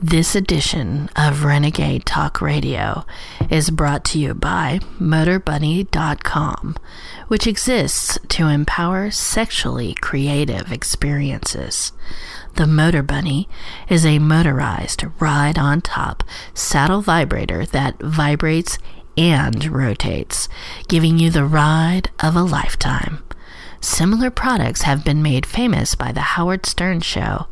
This edition of Renegade Talk Radio is brought to you by MotorBunny.com, which exists to empower sexually creative experiences. The Motor Bunny is a motorized ride on top saddle vibrator that vibrates and rotates, giving you the ride of a lifetime. Similar products have been made famous by The Howard Stern Show,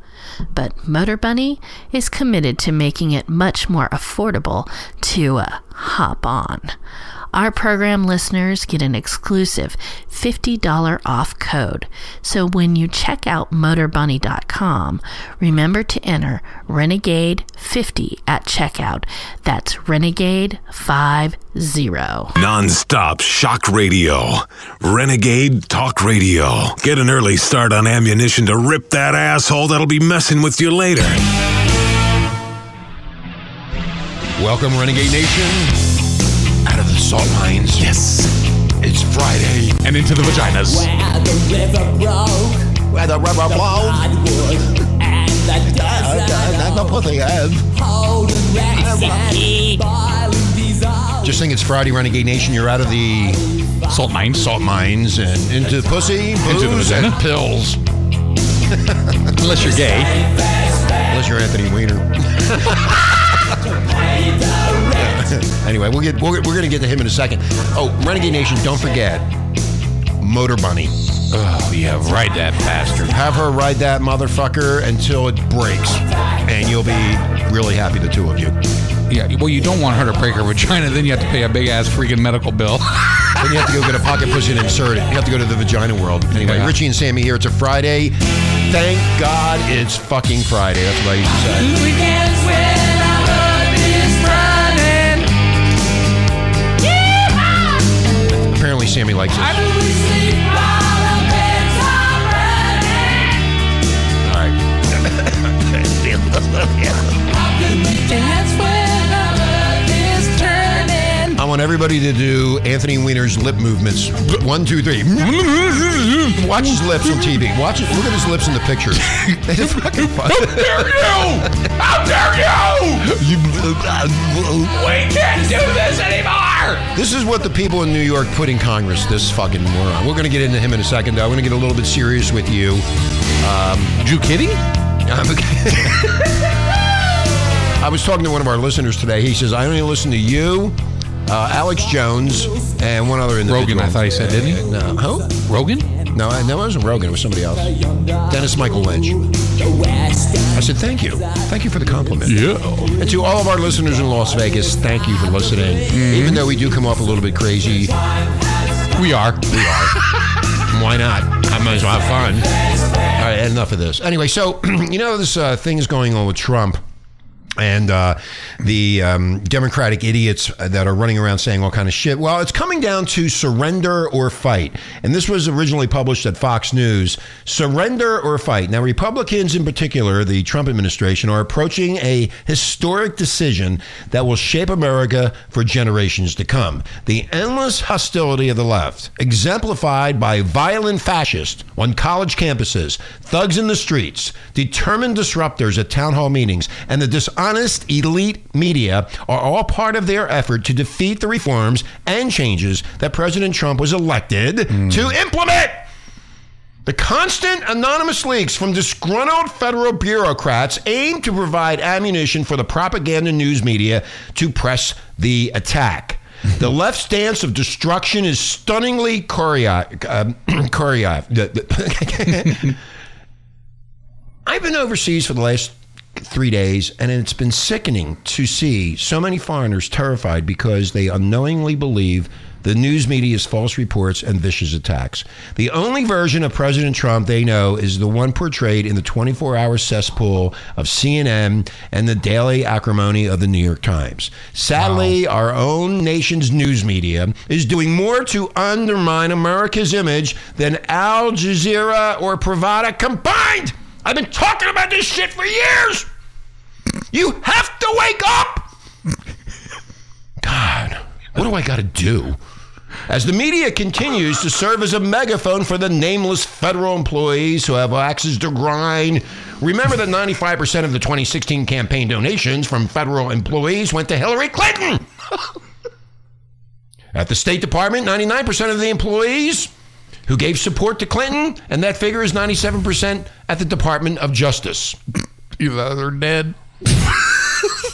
but Motor Bunny is committed to making it much more affordable to uh, hop on. Our program listeners get an exclusive $50 off code. So when you check out motorbunny.com, remember to enter Renegade50 at checkout. That's Renegade50. Non-stop shock radio. Renegade Talk Radio. Get an early start on ammunition to rip that asshole that'll be messing with you later. Welcome, Renegade Nation. Out of the salt mines. Yes. It's Friday. and into the vaginas. Where the river broke, Where the rubber blows. hardwood, and the desert the pussy head. holding wrecks and boiling diesel. Just think it's Friday, Renegade Nation. You're out of the Salt mines. salt mines and into pussy, Into the booze, vagina. and pills. Unless you're gay. Unless you're Anthony Weiner. anyway, we'll get we're, we're going to get to him in a second. Oh, Renegade Nation, don't forget Motor Bunny. Oh, yeah, ride that bastard. Have her ride that motherfucker until it breaks, and you'll be really happy, the two of you. Yeah, well, you don't want her to break her vagina, then you have to pay a big ass freaking medical bill. Then you have to go get a pocket pussy and insert it. You have to go to the vagina world. Anyway, Yeah. Richie and Sammy here. It's a Friday. Thank God it's fucking Friday. That's what I used to say. Apparently, Sammy likes this. All right. I want everybody to do Anthony Weiner's lip movements. One, two, three. Watch his lips on TV. Watch it. Look at his lips in the pictures. They're fucking fun. dare you! How dare you! Uh, we can't do this anymore! This is what the people in New York put in Congress, this fucking moron. We're going to get into him in a second, though. I'm going to get a little bit serious with you. Um, you kidding? I was talking to one of our listeners today. He says, I only listen to you, uh, Alex Jones, and one other individual. Rogan, I thought he said, didn't he? No. Who? Rogan? No, I- no, it wasn't Rogan. It was somebody else. Dennis Michael Lynch. I said, thank you. Thank you for the compliment. Yeah. And to all of our listeners in Las Vegas, thank you for listening. Even though we do come off a little bit crazy, We are. We are. why not? I might as well have fun. All right, enough of this. Anyway, so you know this uh, thing is going on with Trump and uh, the um, Democratic idiots that are running around saying all kind of shit. Well, it's coming down to surrender or fight, and this was originally published at Fox News. Surrender or fight. Now, Republicans in particular, the Trump administration, are approaching a historic decision that will shape America for generations to come. The endless hostility of the left, exemplified by violent fascists on college campuses, thugs in the streets, determined disruptors at town hall meetings, and the dishonest elite media are all part of their effort to defeat the reforms and changes that President Trump was elected to implement. The constant anonymous leaks from disgruntled federal bureaucrats aim to provide ammunition for the propaganda news media to press the attack. The left stance of destruction is stunningly choreo- um, choreo- I've been overseas for the last three days, and it's been sickening to see so many foreigners terrified because they unknowingly believe the news media's false reports and vicious attacks. The only version of President Trump they know is the one portrayed in the 24 hour cesspool of CNN and the daily acrimony of the New York Times. Sadly, our own nation's news media is doing more to undermine America's image than Al Jazeera or Pravada combined. I've been talking about this shit for years. You have to wake up. God, what do I got to do? As the media continues to serve as a megaphone for the nameless federal employees who have axes to grind, remember that 95% of the 2016 campaign donations from federal employees went to Hillary Clinton. At the State Department, 99% of the employees who gave support to Clinton, and that figure is 97% at the Department of Justice. You are dead.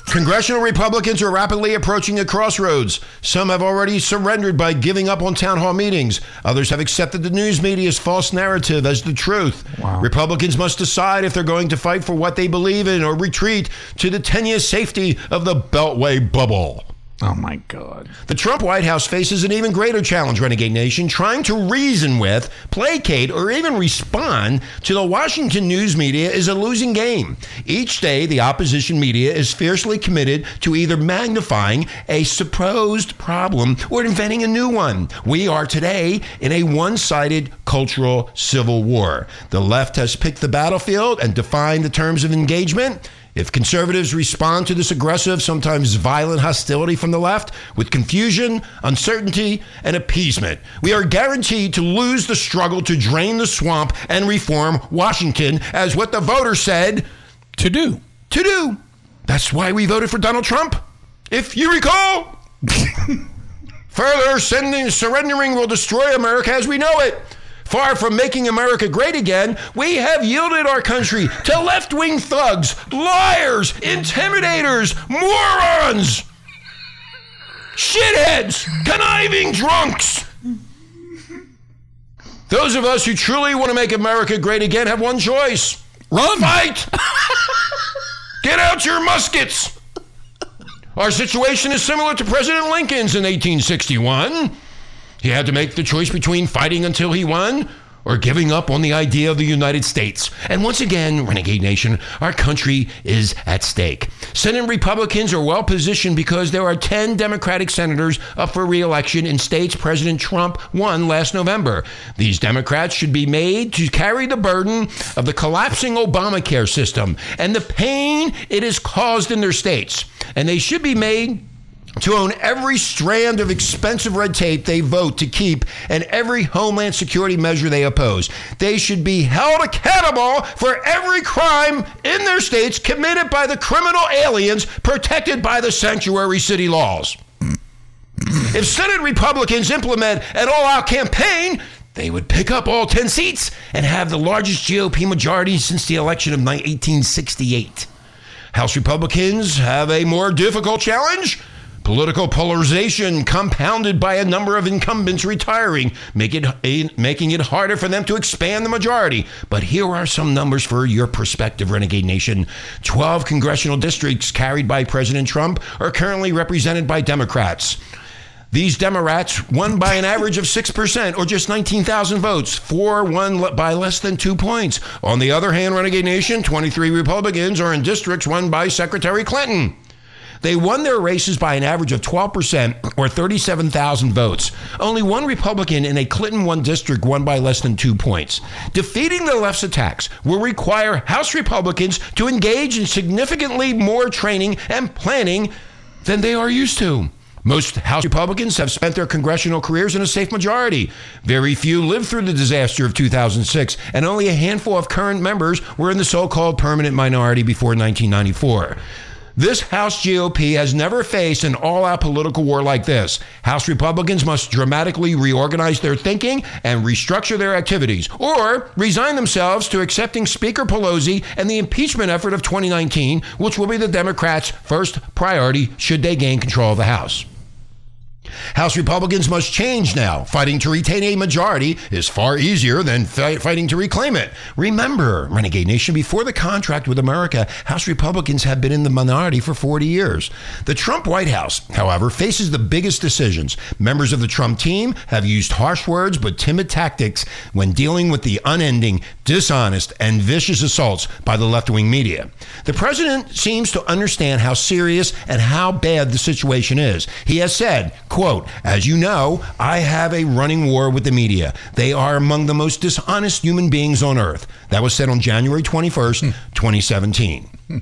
Congressional Republicans are rapidly approaching a crossroads. Some have already surrendered by giving up on town hall meetings. Others have accepted the news media's false narrative as the truth. Republicans must decide if they're going to fight for what they believe in or retreat to the tenuous safety of the Beltway bubble. Oh my God. The Trump White House faces an even greater challenge, Renegade Nation, trying to reason with, placate, or even respond to the Washington news media is a losing game. Each day, the opposition media is fiercely committed to either magnifying a supposed problem or inventing a new one. We are today in a one sided cultural civil war. The left has picked the battlefield and defined the terms of engagement. If conservatives respond to this aggressive, sometimes violent hostility from the left with confusion, uncertainty, and appeasement, we are guaranteed to lose the struggle to drain the swamp and reform Washington, as what the voters said To do. to do. That's why we voted for Donald Trump. If you recall, further sending, surrendering will destroy America as we know it. Far from making America great again, we have yielded our country to left wing thugs, liars, intimidators, morons, shitheads, conniving drunks. Those of us who truly want to make America great again have one choice Run. fight. Get out your muskets. Our situation is similar to President Lincoln's in 1861. He had to make the choice between fighting until he won or giving up on the idea of the United States. And once again, Renegade Nation, our country is at stake. Senate Republicans are well positioned because there are 10 Democratic senators up for re-election in states President Trump won last November. These Democrats should be made to carry the burden of the collapsing Obamacare system and the pain it has caused in their states. And they should be made to own every strand of expensive red tape they vote to keep and every homeland security measure they oppose. They should be held accountable for every crime in their states committed by the criminal aliens protected by the sanctuary city laws. If Senate Republicans implement an all out campaign, they would pick up all 10 seats and have the largest GOP majority since the election of 1868. House Republicans have a more difficult challenge. Political polarization compounded by a number of incumbents retiring, make it, making it harder for them to expand the majority. But here are some numbers for your perspective, Renegade Nation. 12 congressional districts carried by President Trump are currently represented by Democrats. These Democrats won by an average of 6%, or just 19,000 votes. Four won by less than two points. On the other hand, Renegade Nation, 23 Republicans are in districts won by Secretary Clinton. They won their races by an average of 12% or 37,000 votes. Only one Republican in a Clinton won district won by less than two points. Defeating the left's attacks will require House Republicans to engage in significantly more training and planning than they are used to. Most House Republicans have spent their congressional careers in a safe majority. Very few lived through the disaster of 2006, and only a handful of current members were in the so called permanent minority before 1994. This House GOP has never faced an all out political war like this. House Republicans must dramatically reorganize their thinking and restructure their activities, or resign themselves to accepting Speaker Pelosi and the impeachment effort of 2019, which will be the Democrats' first priority should they gain control of the House. House Republicans must change now. Fighting to retain a majority is far easier than fi- fighting to reclaim it. Remember, Renegade Nation, before the contract with America, House Republicans have been in the minority for 40 years. The Trump White House, however, faces the biggest decisions. Members of the Trump team have used harsh words but timid tactics when dealing with the unending, dishonest, and vicious assaults by the left wing media. The president seems to understand how serious and how bad the situation is. He has said, quote, as you know, I have a running war with the media. They are among the most dishonest human beings on earth. That was said on January 21st, hmm. 2017. Hmm.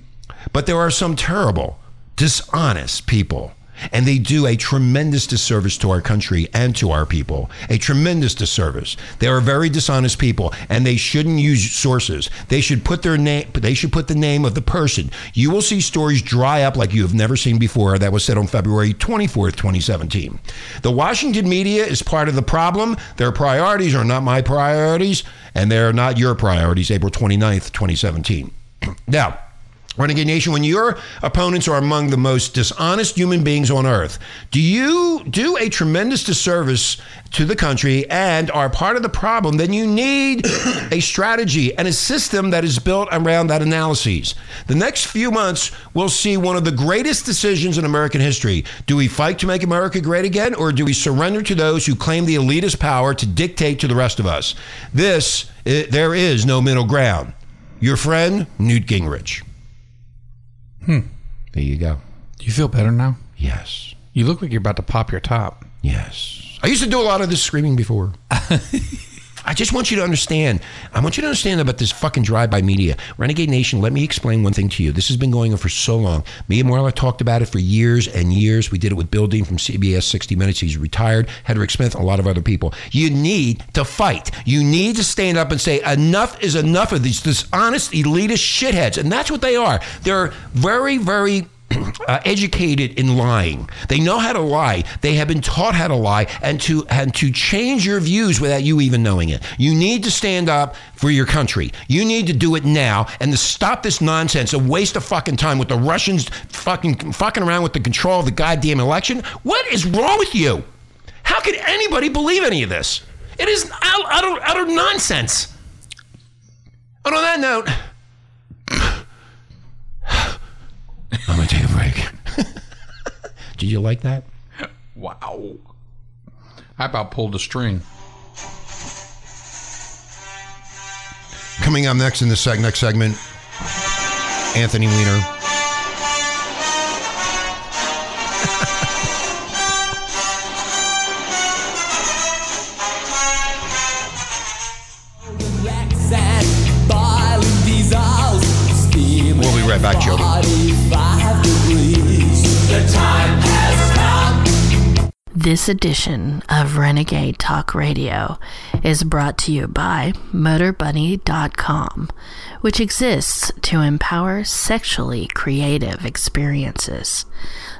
But there are some terrible, dishonest people. And they do a tremendous disservice to our country and to our people. A tremendous disservice. They are very dishonest people, and they shouldn't use sources. They should put their name. They should put the name of the person. You will see stories dry up like you have never seen before. That was said on February 24th, 2017. The Washington media is part of the problem. Their priorities are not my priorities, and they're not your priorities. April 29th, 2017. now. Renegade Nation, when your opponents are among the most dishonest human beings on earth, do you do a tremendous disservice to the country and are part of the problem? Then you need a strategy and a system that is built around that analysis. The next few months, we'll see one of the greatest decisions in American history. Do we fight to make America great again, or do we surrender to those who claim the elitist power to dictate to the rest of us? This, eh, there is no middle ground. Your friend, Newt Gingrich. Hmm. There you go. Do you feel better now? Yes. You look like you're about to pop your top. Yes. I used to do a lot of this screaming before. I just want you to understand. I want you to understand about this fucking drive-by media. Renegade Nation, let me explain one thing to you. This has been going on for so long. Me and Marla talked about it for years and years. We did it with Bill Dean from CBS 60 Minutes. He's retired. Hedrick Smith, a lot of other people. You need to fight. You need to stand up and say, enough is enough of these dishonest, elitist shitheads. And that's what they are. They're very, very uh, educated in lying. They know how to lie. They have been taught how to lie and to and to change your views without you even knowing it. You need to stand up for your country. You need to do it now and to stop this nonsense, a waste of fucking time with the Russians fucking fucking around with the control of the goddamn election. What is wrong with you? How could anybody believe any of this? It is utter, utter, nonsense. And on that note, I'm gonna take a break. Did you like that? Wow. I about pulled the string. Coming up next in the seg- next segment, Anthony Weiner. We'll be right back, Jody. This edition of Renegade Talk Radio is brought to you by MotorBunny.com, which exists to empower sexually creative experiences.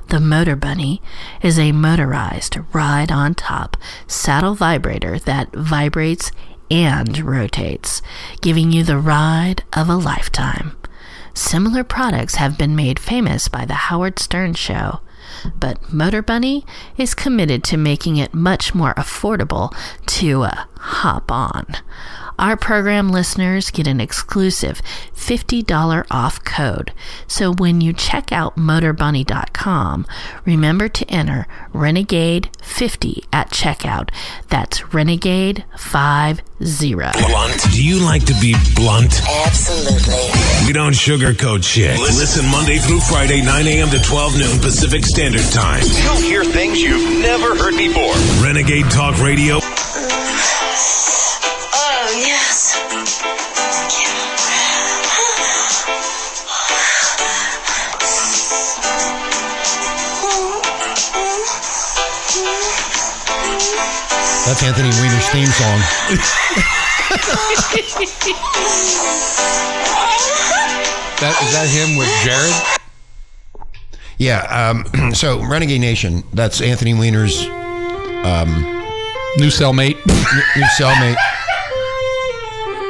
The Motor Bunny is a motorized ride on top saddle vibrator that vibrates and rotates, giving you the ride of a lifetime. Similar products have been made famous by The Howard Stern Show, but Motor Bunny is committed to making it much more affordable to uh, hop on. Our program listeners get an exclusive $50 off code. So when you check out motorbunny.com, remember to enter Renegade50 at checkout. That's Renegade50. Blunt. Do you like to be blunt? Absolutely. We don't sugarcoat shit. Listen Monday through Friday, 9 a.m. to 12 noon Pacific Standard Time. You'll hear things you've never heard before. Renegade Talk Radio. That's Anthony Weiner's theme song. That is that him with Jared? Yeah. Um, so Renegade Nation. That's Anthony Weiner's New cellmate. new cellmate.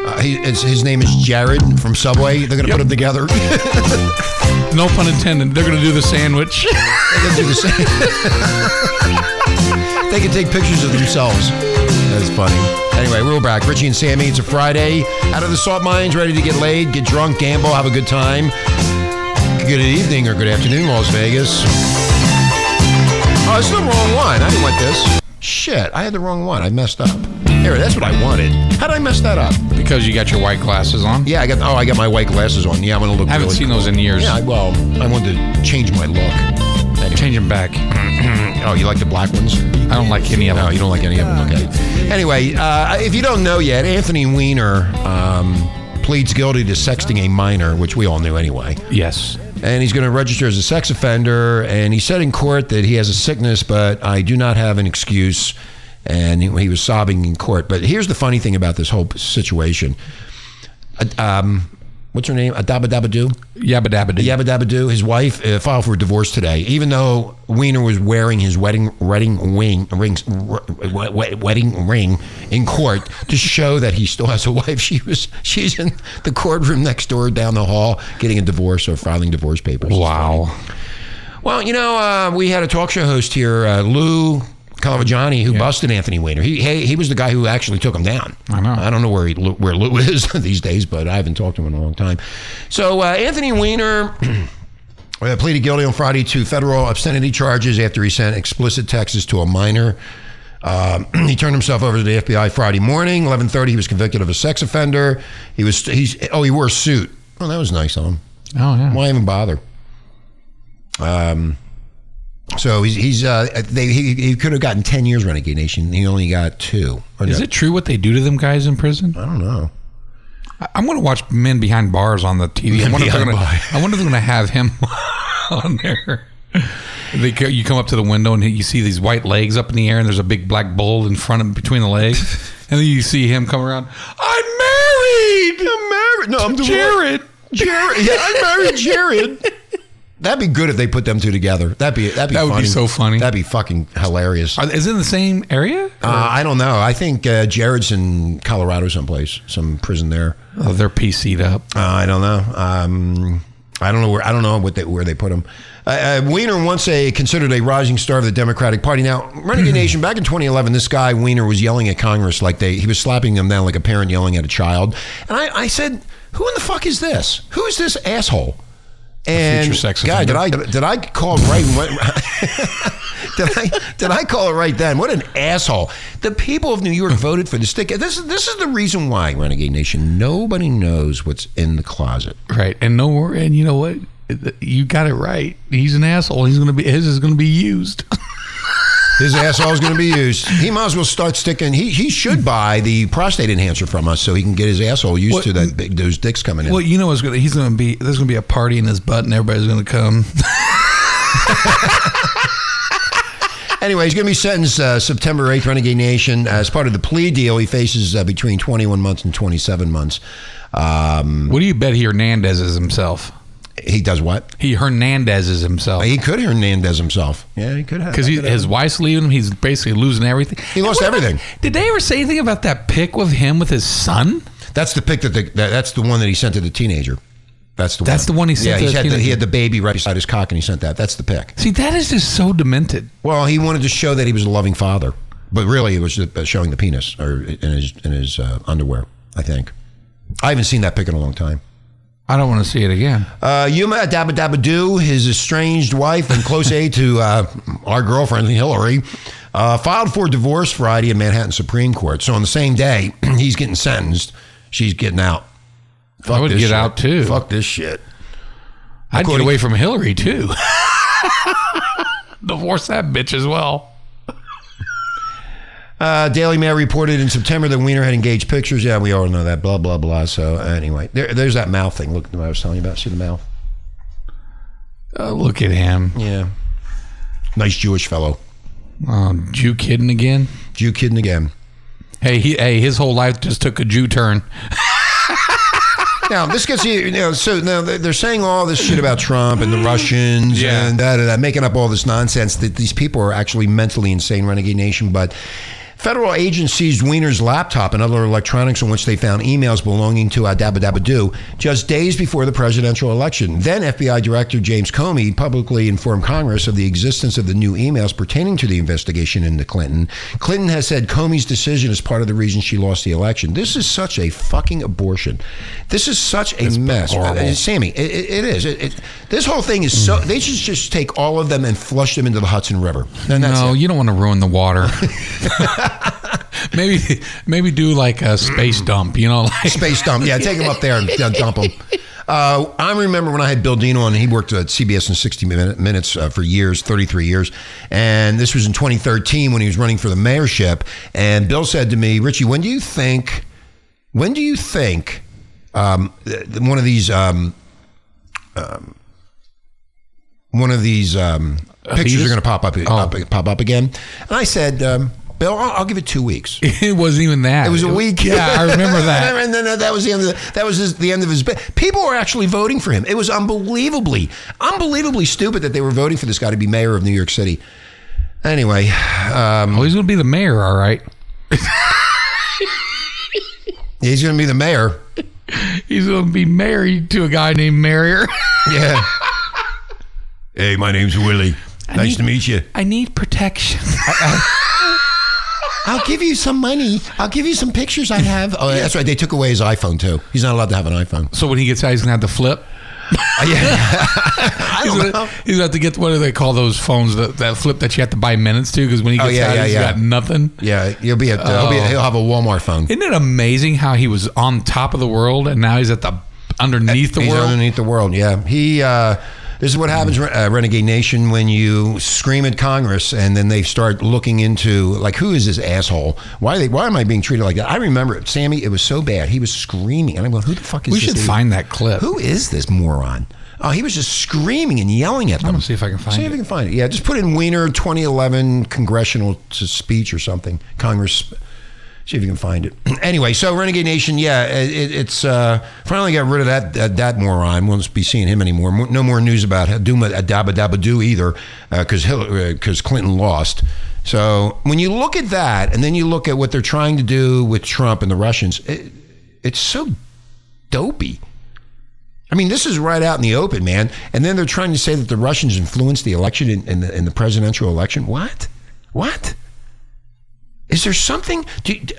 Uh, he, it's, his name is Jared from Subway. They're gonna put them together. No pun intended. They're gonna do the sandwich. They can do the same. They can take pictures of themselves. That's funny. Anyway, we're back. Richie and Sammy. It's a Friday. Out of the salt mines, ready to get laid, get drunk, gamble, have a good time. Good evening or good afternoon, Las Vegas. Oh, it's the wrong one. I didn't want this. Shit, I had the wrong one. I messed up. Here, that's what I wanted. How did I mess that up? because you got your white glasses on. Yeah, I got. Oh, I got my white glasses on. Yeah, I'm gonna look. I haven't really seen cool. those in years. Yeah, I- well, I wanted to change my look. Anyway. Change them back. Oh, you like the black ones? I don't like any of No, them. you don't like any of them. Okay. Anyway, uh, if you don't know yet, Anthony Weiner um, pleads guilty to sexting a minor, which we all knew anyway. Yes. and he's going to register as a sex offender. And he said in court that he has a sickness, but I do not have an excuse. And he, he was sobbing in court. But here's the funny thing about this whole situation. Uh, Um, what's her name? Adaba Dabadoo? Yabba dabba doo. Yabba Dabba Doo, his wife uh, filed for divorce today, even though Weiner was wearing his wedding wedding wing rings wedding ring in court to show that he still has a wife. She was she's in the courtroom next door down the hall getting a divorce or filing divorce papers. Wow. Well, you know, uh, we had a talk show host here, uh, Lou Calvagiani, who busted Anthony Weiner. He, he he was the guy who actually took him down. I know. I don't know where he, where Lou is these days, but I haven't talked to him in a long time. So uh, Anthony Weiner. Uh, pleaded guilty on Friday to federal obscenity charges after he sent explicit texts to a minor. Um, he turned himself over to the FBI Friday morning, 11:30. He was convicted of a sex offender. He was he's oh he wore a suit. Oh, that was nice of him. Oh yeah. Why even bother? Um, so he's he's uh they he, he could have gotten 10 years Renegade Nation. He only got two. Or Is no, it true what they do to them guys in prison? I don't know. I- I'm going to watch Men Behind Bars on the TV. I wonder, if they're gonna, I wonder if they're going to have him on there. They, you come up to the window and you see these white legs up in the air, and there's a big black bull in front of between the legs, and then you see him come around. I'm married. I'm married. No, I'm Jared. Jared. Yeah, I married Jared. That'd be good if they put them two together. That'd be that'd be That would be so funny. That'd be fucking hilarious. Uh, Are- Is it in the same area? I don't know. I think uh, Jared's in Colorado someplace, some prison there. Oh, they're PC'd up. Uh, I don't know. Um, I don't know where. I don't know what they, where they put him. Uh, uh, Weiner once a considered a rising star of the Democratic Party. Now, Renegade Nation. Back in 2011, this guy Weiner was yelling at Congress like they he was slapping them down like a parent yelling at a child. And I, I said, "Who in the fuck is this? Who is this asshole?" And future sex guy, did I did I call right? when- did I did I call it right then? What an asshole! The people of New York hmm. voted for the stick. This is this is the reason why Renegade Nation. Nobody knows what's in the closet. Right, and no, and you know what? You got it right. He's an asshole. He's gonna be his is gonna be used. His asshole is going to be used. He might as well start sticking. He he should buy the prostate enhancer from us so he can get his asshole used to that big, those dicks coming in. well, you know what's gonna? He's gonna be. There's gonna be a party in his butt, and everybody's gonna come. Anyway, he's going to be sentenced uh, September 8th, Renegade Nation. As part of the plea deal, he faces uh, between 21 months and 27 months. Um, what do you bet he Hernandezes himself? He does what? He Hernandezes himself He could Hernandez himself. Yeah, he could have. because his wife's leaving him. He's basically losing everything. He lost And about- everything. did they ever say anything about that pic with him with his son? That's the pic that, the, that that's the one that he sent to the teenager. That's the That's one. the one he sent Yeah, to he the had the, he had the baby right beside his cock, and he sent that. That's the pic. See, that is just so demented. Well, he wanted to show that he was a loving father, but really it was uh, showing the penis or in his in his uh, underwear. I think. I haven't seen that pic in a long time. I don't want to see it again. Uh, Yuma Dabba Dabba Doo, his estranged wife and close aide to uh, our girlfriend Hillary, uh, filed for divorce Friday in Manhattan Supreme Court. So on the same day he's getting sentenced, she's getting out. I would get shit. out, too. Fuck this shit. I'd get away from Hillary too. Divorce that bitch as well. Uh, Daily Mail reported in September that Weiner had engaged pictures. Yeah, we all know that. Blah blah blah. So anyway, there, there's that mouth thing. Look, what I was telling you about. See the mouth? Uh, look at him. Yeah. Nice Jewish fellow. Oh, Jew kidding again. Jew kidding again. Hey, he, hey, his whole life just took a Jew turn. Now this gets you. you know, so now they're saying all this shit about Trump and the Russians Yeah. and da, da, da, making up all this nonsense that these people are actually mentally insane, renegade nation. But federal agents seized Weiner's laptop and other electronics on which they found emails belonging to Adaba Dabba Doo just days before the presidential election. Then FBI Director James Comey publicly informed Congress of the existence of the new emails pertaining to the investigation into Clinton. Clinton has said Comey's decision is part of the reason she lost the election. This is such a fucking abortion. This is such a mess. horrible. Uh, Sammy, it, it, it is. It, it, this whole thing is so. They should just take all of them and flush them into the Hudson River. And that's no, it. you don't want to ruin the water. maybe, maybe do like a space dump. You know, like Space dump. Yeah, take them up there and dump them. Uh, I remember when I had Bill Dino on, he worked at CBS in 60 Minute- Minutes uh, for years, 33 years. And this was in 2013 when he was running for the mayorship. And Bill said to me, Richie, when do you think, when do you think um, one of these um, um, one of these um, pictures are going to pop up, Oh. up pop up again. And I said, um, Bill, I'll, I'll give it two weeks. It wasn't even that. It was a week. Yeah, I remember that. and then that was the end. Of the, that was his, the end of his. bit. People were actually voting for him. It was unbelievably, unbelievably stupid that they were voting for this guy to be mayor of New York City. Anyway, um, Oh, he's going to be the mayor, all right. he's going to be the mayor. He's going to be married to a guy named Marrier. Yeah. hey, my name's Willie. Nice to meet you. I need protection. I'll give you some money. I'll give you some pictures I have. Oh, that's right. They took away his iPhone too. He's not allowed to have an iPhone. so when he gets out, he's going to have to flip. I He's don't gonna, know. he's gonna have to get what do they call those phones that, that flip that you have to buy minutes to? Because when he Oh, gets yeah, out, yeah, he's yeah. got nothing. Yeah, he'll be at. Uh, he'll, be, he'll have a Walmart phone. Isn't it amazing how he was on top of the world and now he's at the underneath the He's world? underneath the world. Yeah, he. Uh, this is what happens, uh, Renegade Nation, when you scream at Congress and then they start looking into like, who is this asshole? Why they? Why am I being treated like that? I remember it, Sammy. It was so bad. He was screaming, and I'm going, who the fuck is we this? should idiot? find that clip. Who is this moron? Oh, he was just screaming and yelling at them. I'm gonna see if I can find See if it. you can find it. Yeah, just put in Weiner 2011 congressional speech or something. Congress. See if you can find it. anyway, so Renegade Nation, yeah, it, it's uh, finally got rid of that that, that moron. Won't be seeing him anymore. No more news about Duma uh, Dabba Dabba Doo either, uh, because because uh, Clinton lost. So when you look at that, and then you look at what they're trying to do with Trump and the Russians, it, it's so dopey. I mean, this is right out in the open, man. And then they're trying to say that the Russians influenced the election in, in the presidential election. What? What? Is there something? Do, d-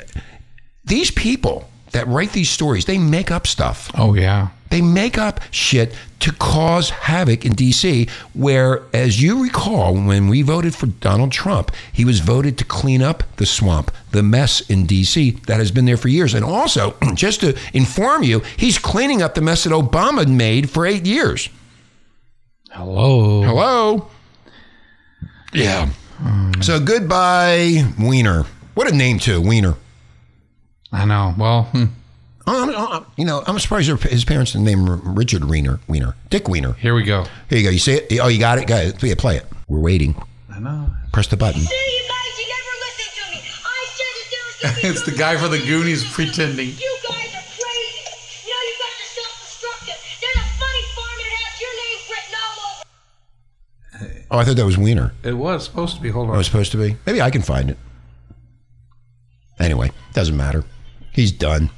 these people that write these stories, they make up stuff. Oh yeah. They make up shit to cause havoc in D.C., where, as you recall, when we voted for Donald Trump, he was voted to clean up the swamp, the mess in D.C. that has been there for years. And also, just to inform you, he's cleaning up the mess that Obama made for eight years. Hello. Hello? Yeah. So goodbye, Weiner. What a name, too, Weiner. I know. Well, hmm. Oh, I'm- I'm- you know, I'm surprised his parents didn't name him Richard Wiener. Wiener. Dick Wiener. here we go. Here you go. You see it? Oh, you got it? Got it. Yeah, play it. We're waiting. I know. Press the button. you guys, you never listen to me. I said that there was it's the guy for the Goonies pretending. You guys are crazy. You know you guys are self-destructive. There's a funny farm that has your name written all over. Oh, I thought that was Weiner. It was supposed to be. Hold Oh, on. was supposed to be. Maybe I can find it. Anyway, doesn't matter. He's done.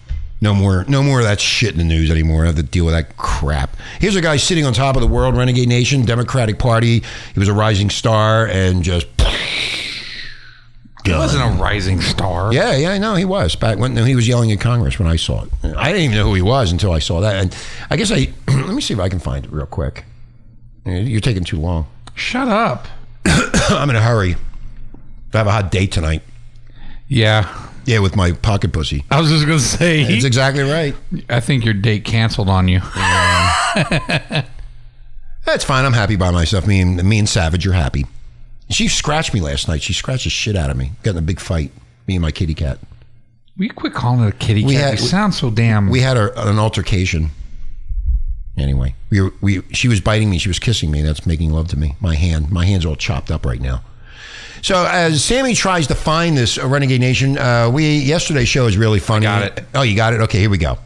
No more, no more of that shit in the news anymore. I have to deal with that crap. Here's a guy sitting on top of the world, Renegade Nation, Democratic Party. He was a rising star and just. He wasn't a rising star. Yeah, yeah, no, he was back when he was yelling at Congress when I saw it. I didn't even know who he was until I saw that. And I guess I let me see if I can find it real quick. You're taking too long. Shut up. I'm in a hurry. I have a hot date tonight. Yeah. Yeah, with my pocket pussy. I was just gonna say. That's exactly right. I think your date canceled on you. That's fine. I'm happy by myself. Me and me and Savage are happy. She scratched me last night. She scratched the shit out of me. Got in a big fight. Me and my kitty cat. Will you quit calling it a kitty We cat? had- you sound so damn. We had a, an altercation. Anyway, we were, we she was biting me. She was kissing me. That's making love to me. My hand. My hand's all chopped up right now. So as Sammy tries to find this uh, Renegade Nation, uh, we yesterday's show is really funny. got it. Oh, you got it. Okay, here we go.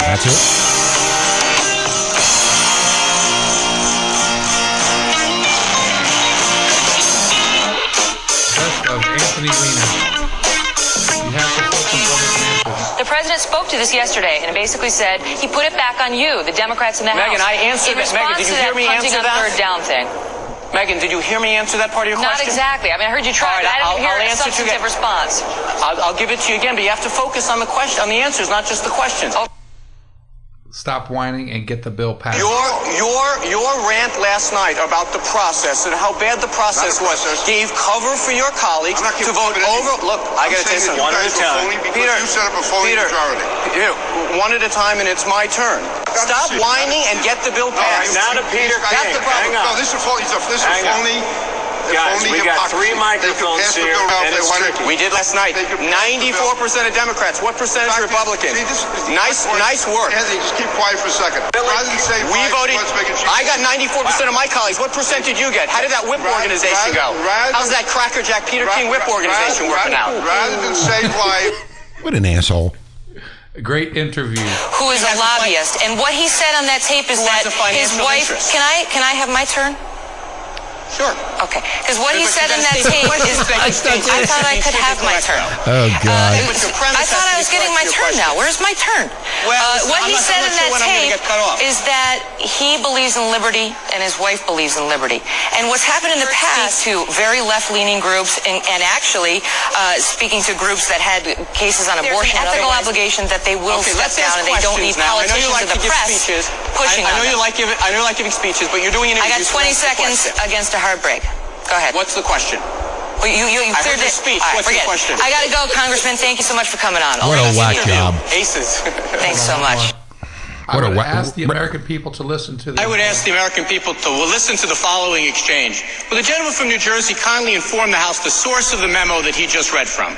That's it. Best of Anthony Weiner. President spoke to this yesterday and basically said he put it back on you, the Democrats in the Megyn, House. Megyn, I answered that. Megyn, did you hear me answer that? third down thing. Megyn, did you hear me answer that part of your Not question? Not exactly. I mean, I heard you try, right, but I I'll- didn't hear I'll a answer to you substantive response. I'll, I'll give it to you again, but you have to focus on the question, on the answers, not just the questions. Oh. Stop whining and get the bill passed. Your your your rant last night about the process and how bad the process was gave cover for your colleagues I'm not to vote over. anyone. Look, I I'm got to tell you something. One at a time. Peter, you set up a phony Peter, majority. You, one at a time, and it's my turn. Stop whining and get the bill passed. Now to Peter That's the problem. No, this is a phony. This is a phony. If Guys, we got three microphones here, bill now if and it's tricky. We did last night. They could pass the 94% of Democrats. What percentage Fact is- Republicans? See, this nice, nice work. Anthony, just keep quiet for a second. Rather than say We voted. let's make it cheap. I got 94% of my colleagues. What percent did you get? How did that whip Rather- organization go? rather- How's that Cracker Jack Peter King whip organization rather- working out? Rather than save lives. What an asshole. A great interview. Who is a has a fi- lobbyist, and what he said on that tape is Who that his wife. interest. Can I? Can I have my turn? Sure. Okay, because what he said in that tape question, is. state- I state- state- thought I could have my turn. Oh. God. Uh, But I thought I was getting my turn now. Where's my turn? Well, Uh, what I'm he not- said I'm in not sure that when I'm gonna tape get cut off. is that he believes in liberty and his wife believes in liberty. And what's happened in the past to very left-leaning groups and, and actually uh, speaking to groups that had cases on There's abortion an and ethical otherwise obligation that they will Okay, step down ask and they don't need now. I know you politicians like or the to give press speeches. pushing I, I on know you them. like giving. I know you like giving speeches, but you're doing I interviews. got so 20 that's the seconds against a heartbreak. Go ahead. What's the question? Well, you, you, you I cleared heard your speech. All right, What's your forget it. question? I got to go, Congressman. Thank you so much for coming on. What a Always whack job. Aces. Thanks so much. I What a would wa- ask the American people to listen to the. I would ask the American people to listen to the following exchange. Will the gentleman from New Jersey kindly inform the House the source of the memo that he just read from?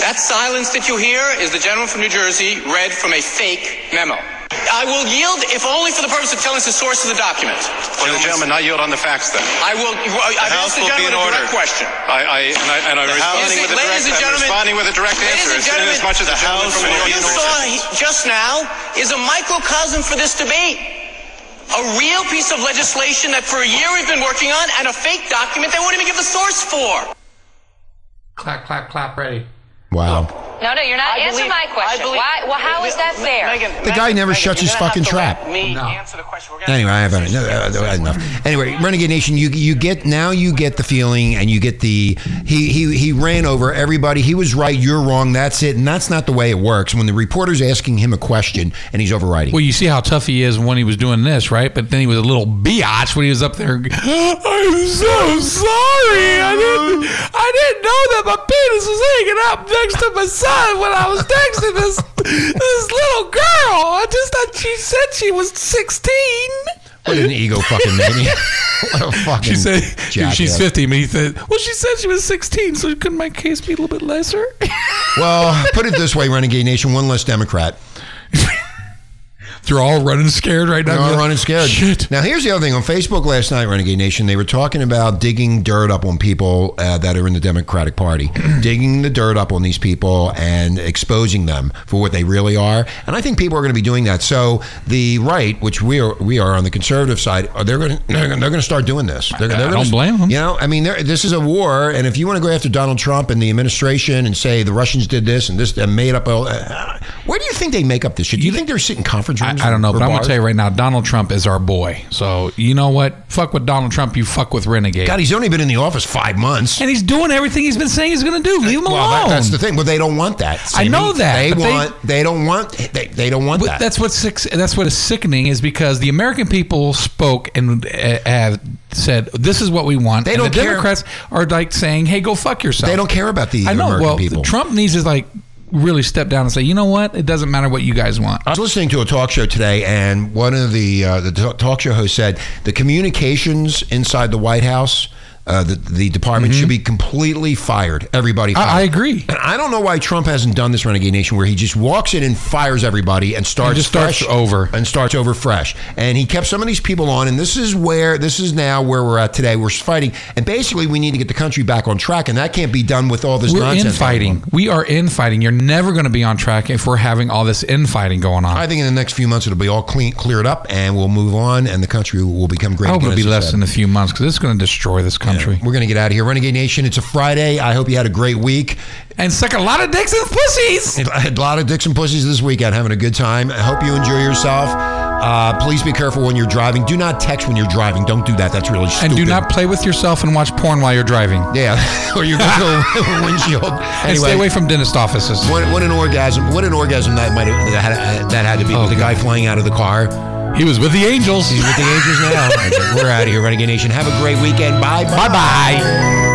That silence that you hear is the gentleman from New Jersey read from a fake memo. I will yield, if only for the purpose of telling us the source of the document. Will the gentleman not yield on the facts then? I will. I've House asked the will be gentleman in a order. direct question. I, I, and, I, and I'm The responding with a direct, and I'm gentlemen- responding with a direct Ladies answer, and as, gentlemen, as much as the the House from what you saw just now is a microcosm for this debate. A real piece of legislation that for a year we've been working on, and a fake document they won't even give the source for. clap, clap, clap. Ready. Wow. No, no, you're not. I Answer believe- my question. I believe- Why? Well, how is that fair? Megyn, The guy never Megyn, shuts his fucking trap. Me No. answer the question. We're Anyway, I have haven't. No, uh, enough. Anyway, Renegade Nation, you you get now you get the feeling and you get the he he he ran over everybody. He was right. You're wrong. That's it. And that's not the way it works. When the reporter's asking him a question and he's overriding. Well, you see how tough he is when he was doing this, right? But then he was a little biatch when he was up there. I'm so sorry. I didn't. I didn't know that my penis was hanging out next to my son when I was texting this this little girl. I just thought she said she was 16. What an ego fucking maniac. what a fucking. She said jackass. she's 50. But he said, well, she said she was 16, so couldn't my case be a little bit lesser? Well, put it this way, Renegade Nation, one less Democrat. They're all running scared right now. They're all running scared. Shit. Now, here's the other thing. On Facebook last night, Renegade Nation, they were talking about digging dirt up on people uh, that are in the Democratic Party, digging the dirt up on these people and exposing them for what they really are. And I think people are going to be doing that. So the right, which we are, we are on the conservative side, they're going to they're going to start doing this. They're, I they're don't gonna, blame 'em. You know, I mean, this is a war, and if you want to go after Donald Trump and the administration and say the Russians did this and this and made up all, uh, where do you think they make up this shit? Do you think they're sitting conference I, rooms? I don't know, but I'm gonna tell you right now, Donald Trump is our boy. So you know what? Fuck with Donald Trump. You fuck with Renegade. God, he's only been in the office five months. and he's doing everything he's been saying he's going to do. Leave him Well, alone. that, that's the thing. But they don't want that. I know that, They but they- want. They, don't want. They, they don't want that. that's what's sick- that's what is sickening is because the American people spoke and uh, have said this is what we want. They and don't the care. Democrats are like saying, "Hey, go fuck yourself." They don't care about the I know. American well, people. Trump needs is like really step down and say, "You know what? It doesn't matter what you guys want." I was listening to a talk show today, and one of the uh, the talk show hosts said the communications inside the White House. Uh, the, the department should be completely fired. Everybody. Fired. Mm-hmm. I, I agree. And I don't know why Trump hasn't done this Renegade Nation where he just walks in and fires everybody and starts just starts fresh over. and starts over fresh. And he kept some of these people on, and this is where this is now where we're at today. We're fighting, and basically we need to get the country back on track, and that can't be done with all this We're nonsense. infighting. We are infighting. You're never going to be on track if we're having all this infighting going on. I think in the next few months it'll be all clean, cleared up, and we'll move on, and the country will become great. I hope it'll be less than a few months because it's going to destroy this country. We're going to get out of here. Renegade Nation, it's a Friday. I hope you had a great week. And suck a lot of dicks and pussies. I had a lot of dicks and pussies this weekend, having a good time. I hope you enjoy yourself. Uh, please be careful when you're driving. Do not text when you're driving. Don't do that. That's really stupid. And do not play with yourself and watch porn while you're driving. Yeah, or you're going to a windshield. And stay away from dentist offices. What, what an orgasm! What an orgasm that might have that had, that had to be Oh, with the guy flying out of the car. He was with the angels. He's with the Angels now. We're out of here, Renegade Nation. Have a great weekend. Bye. Bye. Bye.